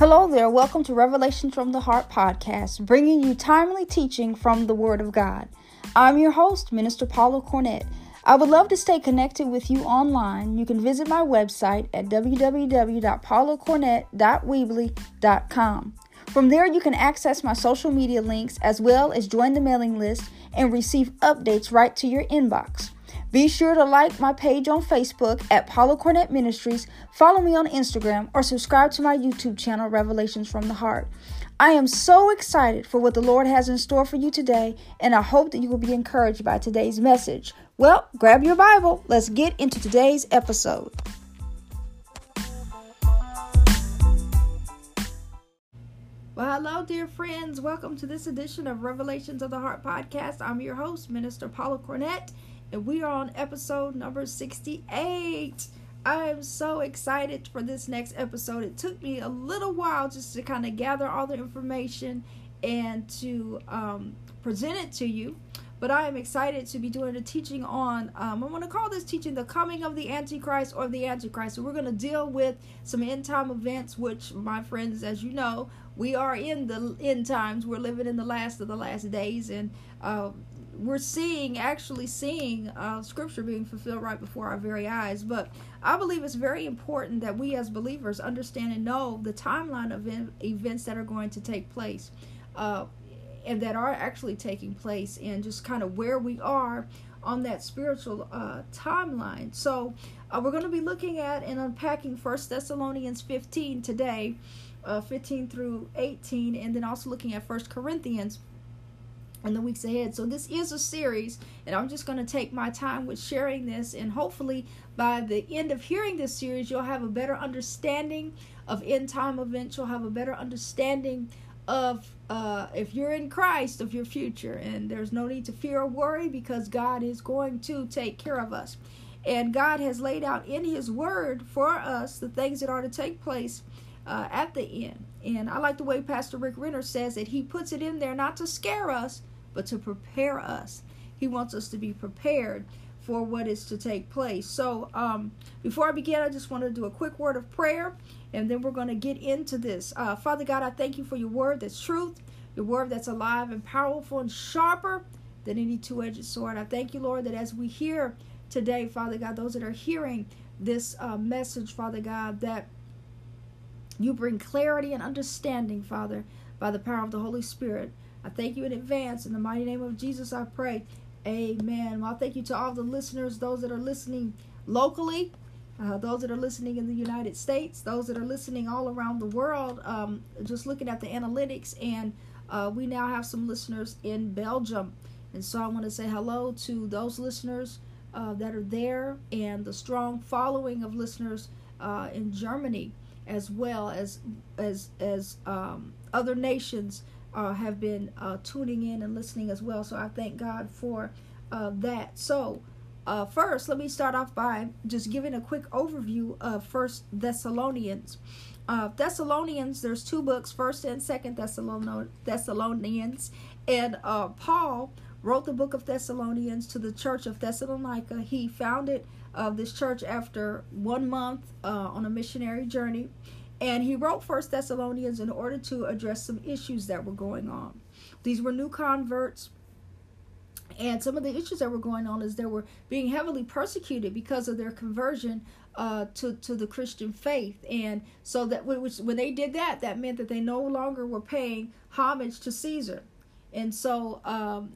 Hello there, welcome to Revelations from the Heart podcast, bringing you timely teaching from the Word of God. I'm your host, Minister Paula Cornett. I would love to stay connected with you online. You can visit my website at www.paulacornett.weebly.com. From there, you can access my social media links as well as join the mailing list and receive updates right to your inbox. Be sure to like my page on Facebook at Paula Cornett Ministries, follow me on Instagram, or subscribe to my YouTube channel, Revelations from the Heart. I am so excited for what the Lord has in store for you today, and I hope that you will be encouraged by today's message. Well, grab your Bible. Let's get into today's episode. Well, hello, dear friends. Welcome to this edition of Revelations of the Heart podcast. I'm your host, Minister Paula Cornett and we are on episode number 68. I am so excited for this next episode. It took me a little while just to kind of gather all the information and to um, present it to you. But I am excited to be doing a teaching on, um, I'm going to call this teaching the coming of the Antichrist or the Antichrist. So we're going to deal with some end time events, which, my friends, as you know, we are in the end times. We're living in the last of the last days. And uh, we're seeing actually seeing uh, scripture being fulfilled right before our very eyes. But i believe it's very important that we as believers understand and know the timeline of events that are going to take place uh, and that are actually taking place and just kind of where we are on that spiritual uh, timeline. So uh, we're going to be looking at and unpacking first thessalonians 15 today uh, 15 through 18 and then also looking at first corinthians in the weeks ahead. So this is a series, and I'm just going to take my time with sharing this, and hopefully by the end of hearing this series, you'll have a better understanding of end time events. You'll have a better understanding of uh, if you're in Christ of your future, and there's no need to fear or worry because God is going to take care of us. And God has laid out in His Word for us the things that are to take place uh, at the end. And I like the way Pastor Rick Renner says that he puts it in there not to scare us, but to prepare us. He wants us to be prepared for what is to take place. So, um, before I begin, I just want to do a quick word of prayer, and then we're going to get into this. Uh, Father God, I thank you for your word that's truth, your word that's alive and powerful and sharper than any two edged sword. I thank you, Lord, that as we hear today, Father God, those that are hearing this uh, message, Father God, that you bring clarity and understanding, Father, by the power of the Holy Spirit. I thank you in advance. In the mighty name of Jesus, I pray. Amen. Well, thank you to all the listeners, those that are listening locally, uh, those that are listening in the United States, those that are listening all around the world. Um, just looking at the analytics, and uh, we now have some listeners in Belgium. And so I want to say hello to those listeners uh, that are there and the strong following of listeners uh, in Germany as well as as as um, other nations uh, have been uh, tuning in and listening as well. So I thank God for uh, that. So uh, first, let me start off by just giving a quick overview of First Thessalonians. Uh, Thessalonians, there's two books, First and Second Thessalonians, and uh, Paul wrote the book of Thessalonians to the church of Thessalonica. He founded this church after one month on a missionary journey and he wrote First Thessalonians in order to address some issues that were going on. These were new converts. And some of the issues that were going on is they were being heavily persecuted because of their conversion uh, to to the Christian faith, and so that which, when they did that, that meant that they no longer were paying homage to Caesar, and so um,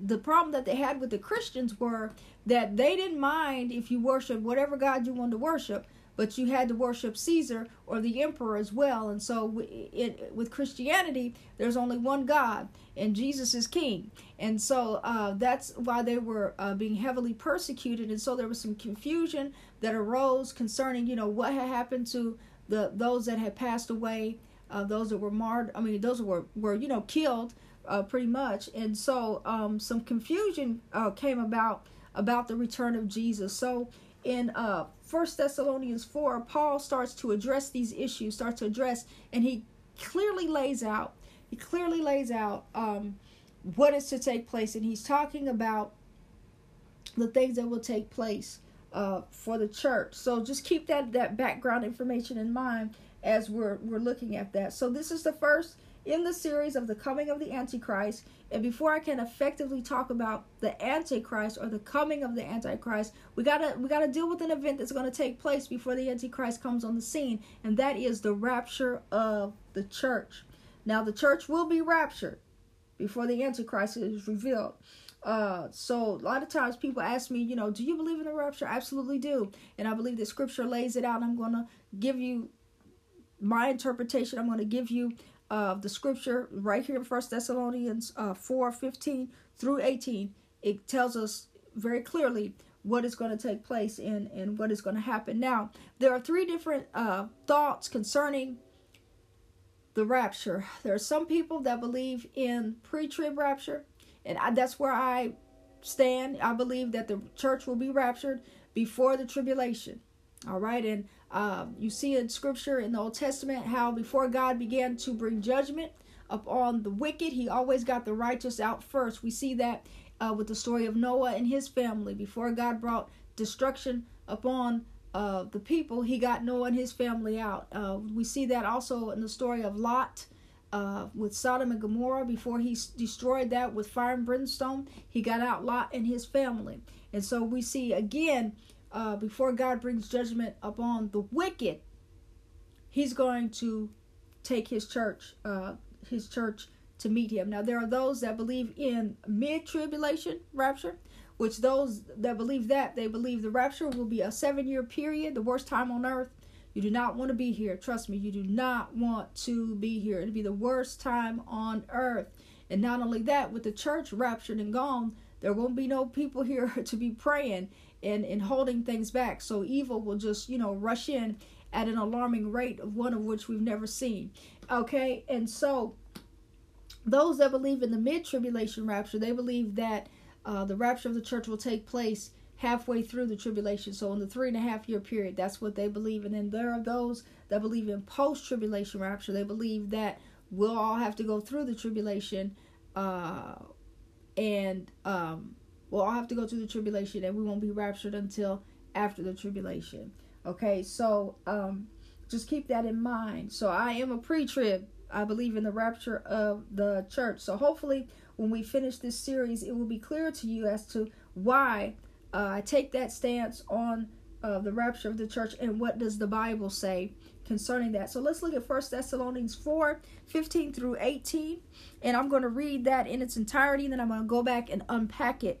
the problem that they had with the Christians were that they didn't mind if you worship whatever God you wanted to worship, but you had to worship Caesar or the emperor as well. And so, it, with Christianity, there's only one God, and Jesus is King. And so uh, that's why they were uh, being heavily persecuted. And so there was some confusion that arose concerning, you know, what had happened to the those that had passed away, uh, those that were marred. I mean, those were were you know killed, uh, pretty much. And so um, some confusion uh, came about about the return of Jesus. So in uh First Thessalonians 4, Paul starts to address these issues, starts to address, and he clearly lays out, he clearly lays out um, what is to take place, and he's talking about the things that will take place uh, for the church. So just keep that that background information in mind as we're we're looking at that. So this is the first in the series of the coming of the Antichrist. And before I can effectively talk about the Antichrist or the coming of the Antichrist, we gotta we gotta deal with an event that's gonna take place before the Antichrist comes on the scene, and that is the rapture of the church. Now the church will be raptured before the Antichrist is revealed. Uh, so a lot of times people ask me, you know, do you believe in the rapture? Absolutely do, and I believe that Scripture lays it out. I'm gonna give you my interpretation. I'm gonna give you of the scripture right here in First Thessalonians uh, 4 15 through 18. It tells us very clearly what is going to take place and, and what is going to happen. Now, there are three different uh, thoughts concerning the rapture. There are some people that believe in pre trib rapture, and I, that's where I stand. I believe that the church will be raptured before the tribulation. All right, and um, you see in scripture in the Old Testament how before God began to bring judgment upon the wicked, he always got the righteous out first. We see that uh, with the story of Noah and his family. Before God brought destruction upon uh, the people, he got Noah and his family out. Uh, we see that also in the story of Lot. Uh, with Sodom and Gomorrah, before he destroyed that with fire and brimstone, he got out Lot and his family. And so we see again uh, before God brings judgment upon the wicked, He's going to take His church, uh, His church to meet Him. Now there are those that believe in mid tribulation rapture, which those that believe that they believe the rapture will be a seven year period, the worst time on earth. You do not want to be here. Trust me, you do not want to be here. It'll be the worst time on earth. And not only that, with the church raptured and gone, there won't be no people here to be praying and, and holding things back. So evil will just, you know, rush in at an alarming rate of one of which we've never seen. Okay, and so those that believe in the mid tribulation rapture, they believe that uh, the rapture of the church will take place halfway through the tribulation. So in the three and a half year period, that's what they believe. And then there are those that believe in post tribulation rapture. They believe that we'll all have to go through the tribulation uh, and um, we'll all have to go through the tribulation and we won't be raptured until after the tribulation. Okay, so um, just keep that in mind. So I am a pre trib. I believe in the rapture of the church. So hopefully, when we finish this series, it will be clear to you as to why uh, I take that stance on uh, the rapture of the church and what does the Bible say concerning that. So let's look at First Thessalonians 4 15 through 18. And I'm going to read that in its entirety, and then I'm going to go back and unpack it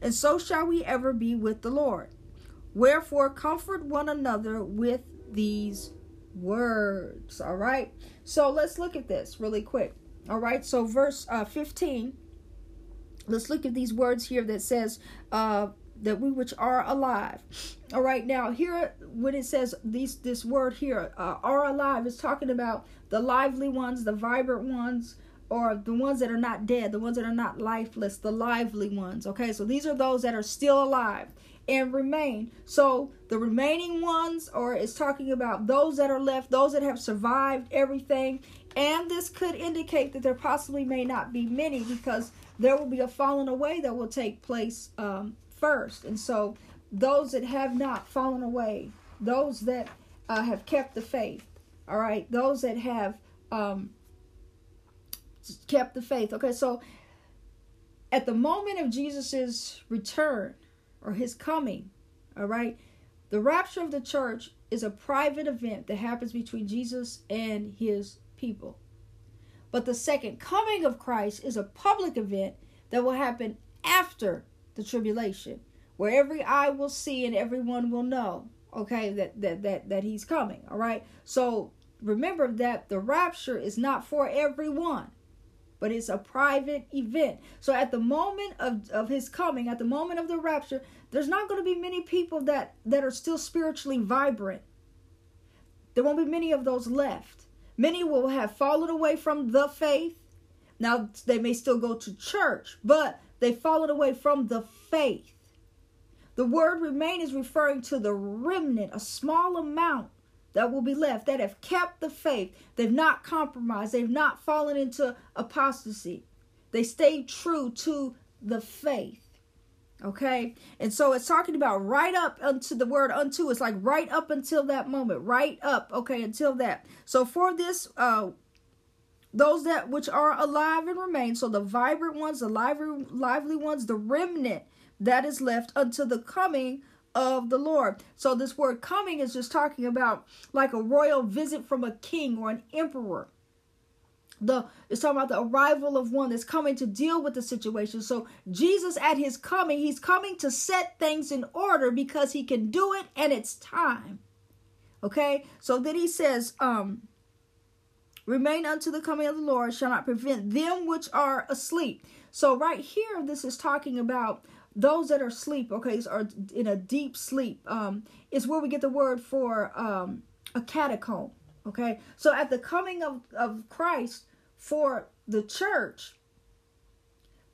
and so shall we ever be with the Lord. Wherefore, comfort one another with these words. All right. So let's look at this really quick. All right. So, verse uh, 15. Let's look at these words here that says, uh, that we which are alive. All right, now here when it says these this word here uh, are alive is talking about the lively ones, the vibrant ones, or the ones that are not dead, the ones that are not lifeless, the lively ones. Okay, so these are those that are still alive and remain. So the remaining ones, or it's talking about those that are left, those that have survived everything. And this could indicate that there possibly may not be many because there will be a falling away that will take place um, first. And so those that have not fallen away, those that uh, have kept the faith, all right, those that have um, kept the faith. Okay, so at the moment of Jesus's return or his coming, all right, the rapture of the church is a private event that happens between Jesus and his people. But the second coming of Christ is a public event that will happen after the tribulation, where every eye will see and everyone will know, okay, that that that that he's coming, all right? So remember that the rapture is not for everyone but it's a private event. So at the moment of, of his coming, at the moment of the rapture, there's not going to be many people that, that are still spiritually vibrant. There won't be many of those left. Many will have fallen away from the faith. Now, they may still go to church, but they've fallen away from the faith. The word remain is referring to the remnant, a small amount that will be left that have kept the faith. They've not compromised, they've not fallen into apostasy. They stayed true to the faith. Okay, and so it's talking about right up unto the word unto. It's like right up until that moment, right up. Okay, until that. So for this, uh, those that which are alive and remain. So the vibrant ones, the lively, lively ones, the remnant that is left until the coming of the Lord. So this word coming is just talking about like a royal visit from a king or an emperor. The it's talking about the arrival of one that's coming to deal with the situation. So jesus at his coming he's coming to set things in order because he can do it and it's time. Okay? So then he says um remain unto the coming of the lord shall not prevent them which are asleep. So right here this is talking about those that are asleep okay are in a deep sleep um is where we get the word for um a catacomb okay so at the coming of of christ for the church,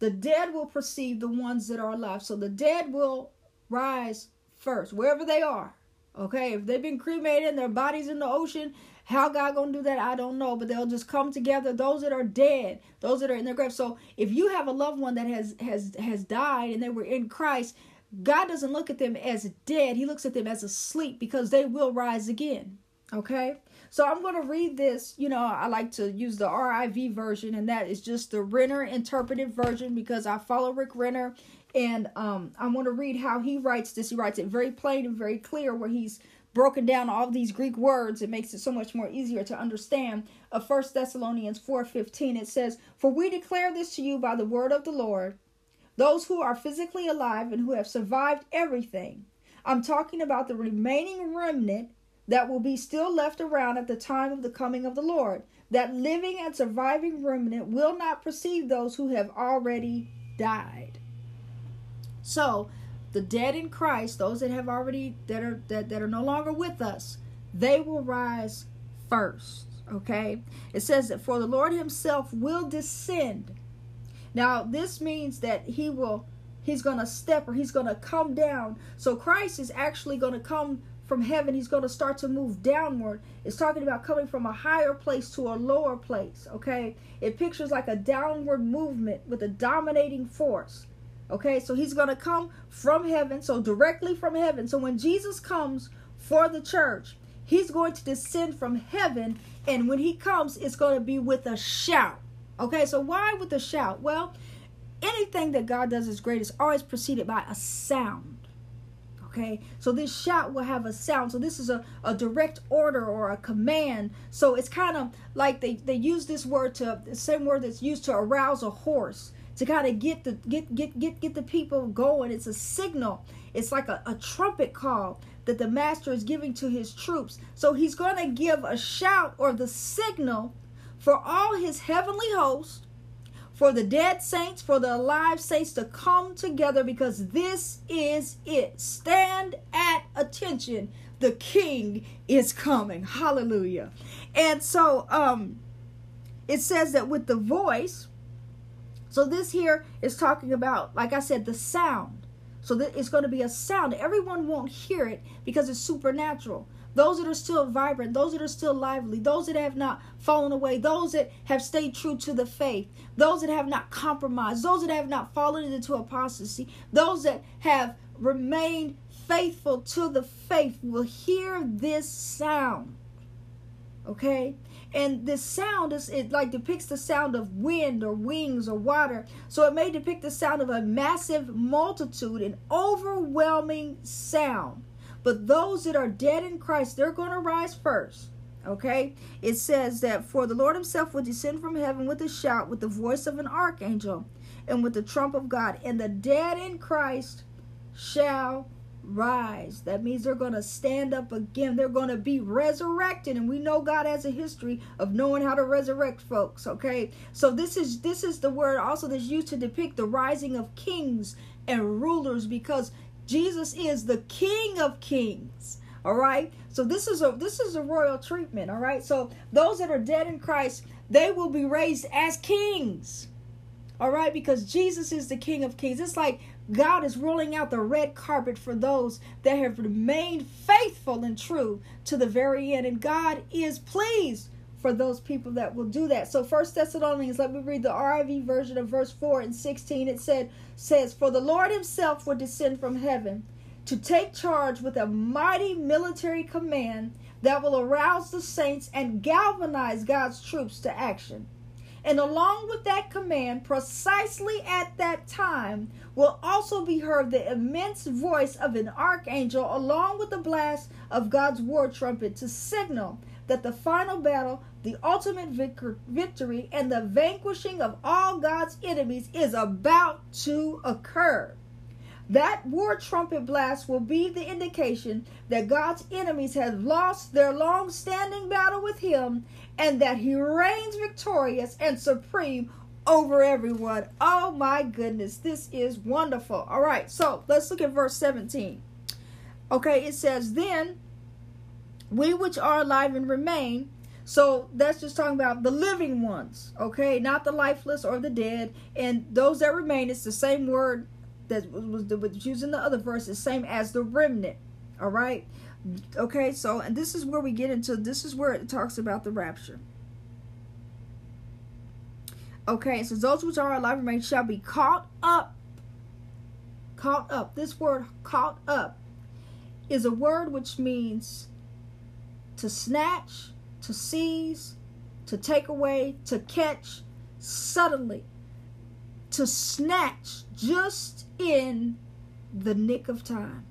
the dead will perceive the ones that are alive. So the dead will rise first, wherever they are. Okay, if they've been cremated and their bodies in the ocean, how God gonna do that, I don't know. But they'll just come together. Those that are dead, those that are in their grave. So if you have a loved one that has has has died and they were in Christ, God doesn't look at them as dead. He looks at them as asleep because they will rise again. Okay. So I'm going to read this. You know, I like to use the RIV version, and that is just the Renner interpretive version because I follow Rick Renner. And um, I want to read how he writes this. He writes it very plain and very clear, where he's broken down all these Greek words. It makes it so much more easier to understand. Of First Thessalonians 4:15, it says, "For we declare this to you by the word of the Lord, those who are physically alive and who have survived everything." I'm talking about the remaining remnant that will be still left around at the time of the coming of the Lord. That living and surviving remnant will not precede those who have already died. So, the dead in Christ, those that have already that are that, that are no longer with us, they will rise first. Okay? It says that for the Lord himself will descend. Now, this means that he will he's going to step or he's going to come down. So Christ is actually going to come from heaven, he's going to start to move downward. It's talking about coming from a higher place to a lower place, okay? It pictures like a downward movement with a dominating force. Okay, so he's going to come from heaven, so directly from heaven. So when Jesus comes for the church, he's going to descend from heaven, and when he comes, it's going to be with a shout. Okay, so why with a shout? Well, anything that God does is great is always preceded by a sound okay so this shout will have a sound so this is a, a direct order or a command so it's kind of like they, they use this word to the same word that's used to arouse a horse to kind of get the get get get get the people going it's a signal it's like a, a trumpet call that the master is giving to his troops so he's going to give a shout or the signal for all his heavenly hosts for the dead saints, for the alive saints to come together because this is it. Stand at attention. The king is coming. Hallelujah. And so um it says that with the voice, so this here is talking about, like I said, the sound. So that it's going to be a sound. Everyone won't hear it because it's supernatural those that are still vibrant, those that are still lively, those that have not fallen away, those that have stayed true to the faith, those that have not compromised, those that have not fallen into apostasy, those that have remained faithful to the faith will hear this sound. Okay? And this sound is it like depicts the sound of wind or wings or water. So it may depict the sound of a massive multitude, an overwhelming sound. But those that are dead in Christ, they're going to rise first. Okay? It says that for the Lord himself will descend from heaven with a shout, with the voice of an archangel, and with the trump of God. And the dead in Christ shall rise. That means they're going to stand up again. They're going to be resurrected and we know God has a history of knowing how to resurrect folks, okay? So this is this is the word also that's used to depict the rising of kings and rulers because Jesus is the King of Kings. All right. So this is a this is a royal treatment. All right. So those that are dead in Christ, they will be raised as kings. All right, because Jesus is the King of Kings. It's like God is rolling out the red carpet for those that have remained faithful and true to the very end. And God is pleased for those people that will do that. So First Thessalonians, let me read the RIV version of verse 4 and 16. It said says, For the Lord himself will descend from heaven to take charge with a mighty military command that will arouse the saints and galvanize God's troops to action. And along with that command, precisely at that time, will also be heard the immense voice of an archangel, along with the blast of God's war trumpet, to signal that the final battle, the ultimate victory, and the vanquishing of all God's enemies is about to occur. That war trumpet blast will be the indication that God's enemies have lost their long standing battle with Him and that He reigns victorious and supreme over everyone. Oh my goodness, this is wonderful. All right, so let's look at verse 17. Okay, it says, Then we which are alive and remain. So that's just talking about the living ones, okay, not the lifeless or the dead. And those that remain, it's the same word that was, used in the other verse, the same as the remnant. All right. Okay, so and this is where we get into this is where it talks about the rapture. Okay, so those which are alive remain shall be caught up. Caught up. This word caught up is a word which means to snatch, to seize, to take away, to catch suddenly, to snatch just in the nick of time.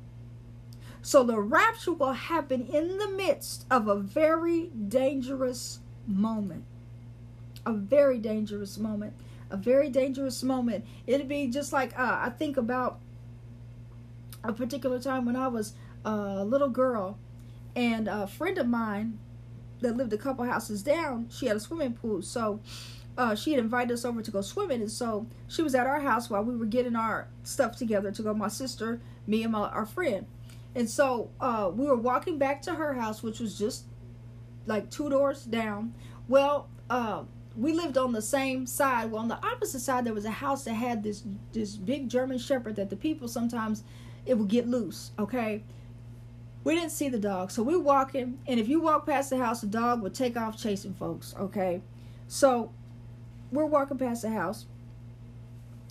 So the rapture will happen in the midst of a very dangerous moment. A very dangerous moment. A very dangerous moment. It'd be just like uh, I think about a particular time when I was a little girl and a friend of mine that lived a couple houses down, she had a swimming pool. So uh, she had invited us over to go swimming, and so she was at our house while we were getting our stuff together to go. My sister, me, and my our friend, and so uh, we were walking back to her house, which was just like two doors down. Well, uh, we lived on the same side. Well, on the opposite side, there was a house that had this this big German Shepherd that the people sometimes it would get loose. Okay, we didn't see the dog, so we're walking, and if you walk past the house, the dog would take off chasing folks. Okay, so we're walking past the house.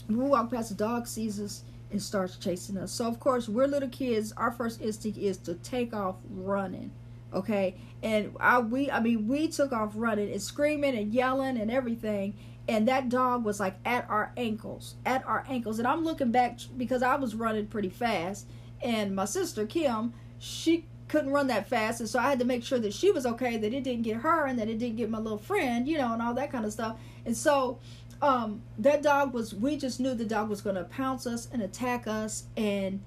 We walk past the dog, sees us, and starts chasing us. So of course, we're little kids. Our first instinct is to take off running. Okay, and I we I mean we took off running and screaming and yelling and everything and that dog was like at our ankles at our ankles and i'm looking back because i was running pretty fast and my sister kim she couldn't run that fast and so i had to make sure that she was okay that it didn't get her and that it didn't get my little friend you know and all that kind of stuff and so um that dog was we just knew the dog was going to pounce us and attack us and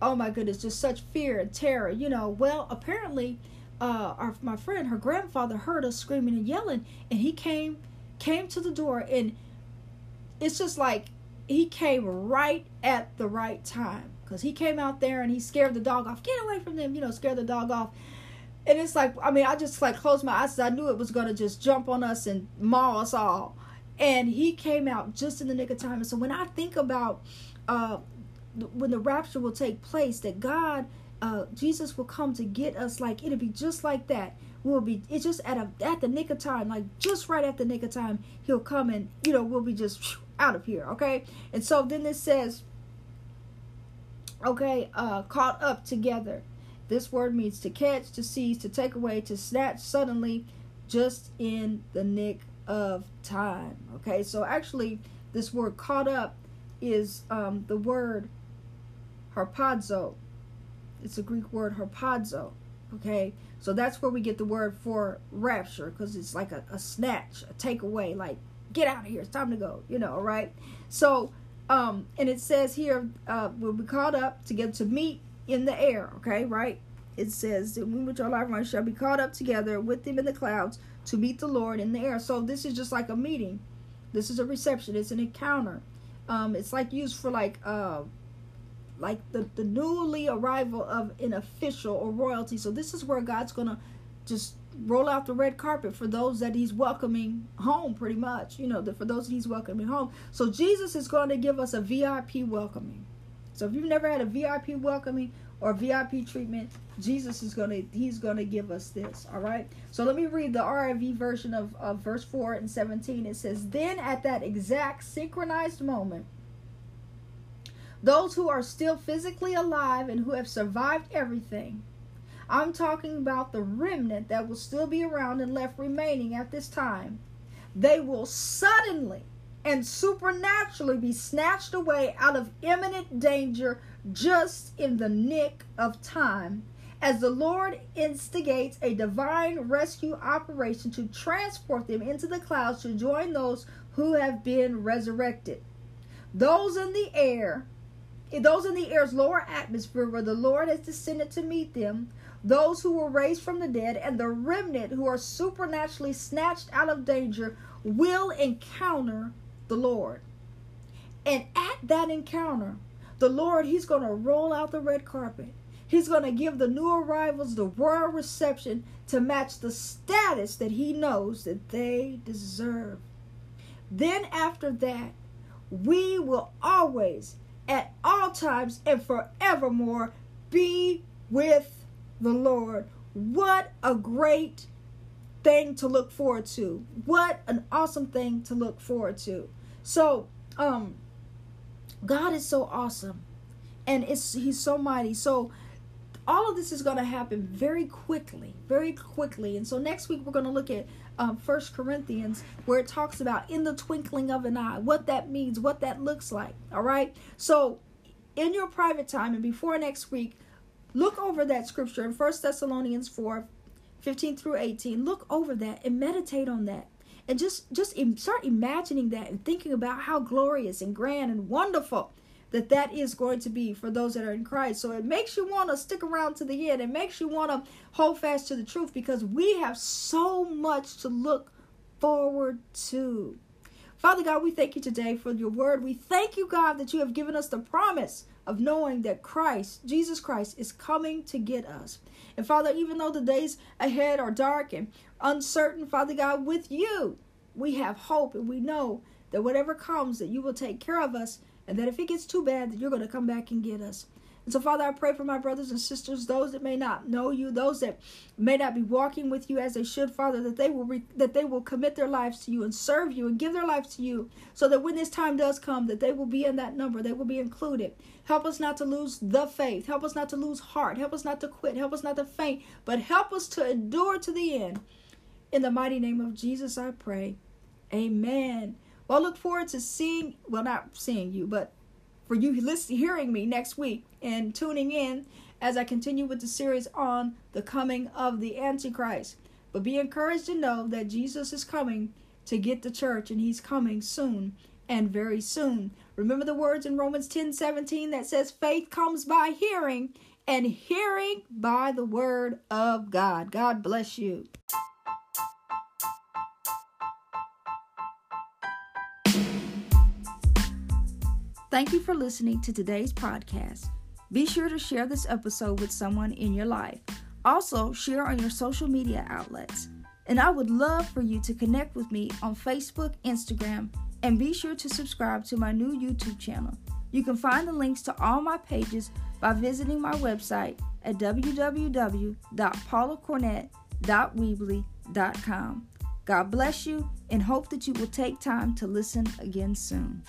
oh my goodness just such fear and terror you know well apparently uh our my friend her grandfather heard us screaming and yelling and he came came to the door and it's just like he came right at the right time because he came out there and he scared the dog off. Get away from them, you know, scare the dog off. And it's like, I mean, I just like closed my eyes. I knew it was going to just jump on us and maul us all. And he came out just in the nick of time. And so when I think about uh, when the rapture will take place, that God, uh, Jesus will come to get us, like it'll be just like that. We'll be it's just at a at the nick of time, like just right at the nick of time, he'll come and you know we'll be just out of here, okay? And so then it says okay, uh, caught up together. This word means to catch, to seize, to take away, to snatch suddenly, just in the nick of time. Okay, so actually, this word caught up is um, the word harpazo. It's a Greek word harpazo. Okay, so that's where we get the word for rapture because it's like a, a snatch, a takeaway, like get out of here, it's time to go, you know, right? So um, and it says here, uh, we'll be caught up together to meet in the air. Okay, right? It says that we which are alive shall be caught up together with them in the clouds to meet the Lord in the air. So this is just like a meeting. This is a reception. It's an encounter. Um, it's like used for like uh, like the, the newly arrival of an official or royalty. So this is where God's gonna just roll out the red carpet for those that he's welcoming home pretty much you know the, for those that he's welcoming home so jesus is going to give us a vip welcoming so if you've never had a vip welcoming or vip treatment jesus is going to he's going to give us this all right so let me read the rv version of, of verse 4 and 17 it says then at that exact synchronized moment those who are still physically alive and who have survived everything I'm talking about the remnant that will still be around and left remaining at this time. They will suddenly and supernaturally be snatched away out of imminent danger just in the nick of time as the Lord instigates a divine rescue operation to transport them into the clouds to join those who have been resurrected. Those in the air, those in the air's lower atmosphere where the Lord has descended to meet them, those who were raised from the dead, and the remnant who are supernaturally snatched out of danger will encounter the Lord. And at that encounter, the Lord, He's going to roll out the red carpet. He's going to give the new arrivals the royal reception to match the status that He knows that they deserve. Then, after that, we will always, at all times and forevermore, be with the Lord. What a great thing to look forward to. What an awesome thing to look forward to. So, um God is so awesome and it's he's so mighty. So all of this is going to happen very quickly, very quickly. And so next week we're going to look at um, First Corinthians, where it talks about in the twinkling of an eye, what that means, what that looks like. All right. So in your private time and before next week, Look over that scripture in First Thessalonians 4 15 through 18. Look over that and meditate on that. And just just start imagining that and thinking about how glorious and grand and wonderful that that is going to be for those that are in Christ. So it makes you want to stick around to the end. It makes you want to hold fast to the truth because we have so much to look forward to. Father God, we thank you today for your word. We thank you, God, that you have given us the promise of knowing that Christ, Jesus Christ, is coming to get us. And Father, even though the days ahead are dark and uncertain, Father God, with you, we have hope and we know that whatever comes, that you will take care of us, and that if it gets too bad, that you're going to come back and get us. And so, Father, I pray for my brothers and sisters, those that may not know you, those that may not be walking with you as they should, Father, that they will re- that they will commit their lives to you and serve you and give their lives to you, so that when this time does come, that they will be in that number, they will be included. Help us not to lose the faith. Help us not to lose heart. Help us not to quit. Help us not to faint, but help us to endure to the end. In the mighty name of Jesus, I pray. Amen. Well, I look forward to seeing, well, not seeing you, but for you listening, hearing me next week and tuning in as I continue with the series on the coming of the Antichrist. But be encouraged to know that Jesus is coming to get the church and he's coming soon and very soon. Remember the words in Romans 10 17 that says, Faith comes by hearing, and hearing by the word of God. God bless you. Thank you for listening to today's podcast. Be sure to share this episode with someone in your life. Also, share on your social media outlets. And I would love for you to connect with me on Facebook, Instagram, and be sure to subscribe to my new YouTube channel. You can find the links to all my pages by visiting my website at www.paulacornett.weebly.com. God bless you and hope that you will take time to listen again soon.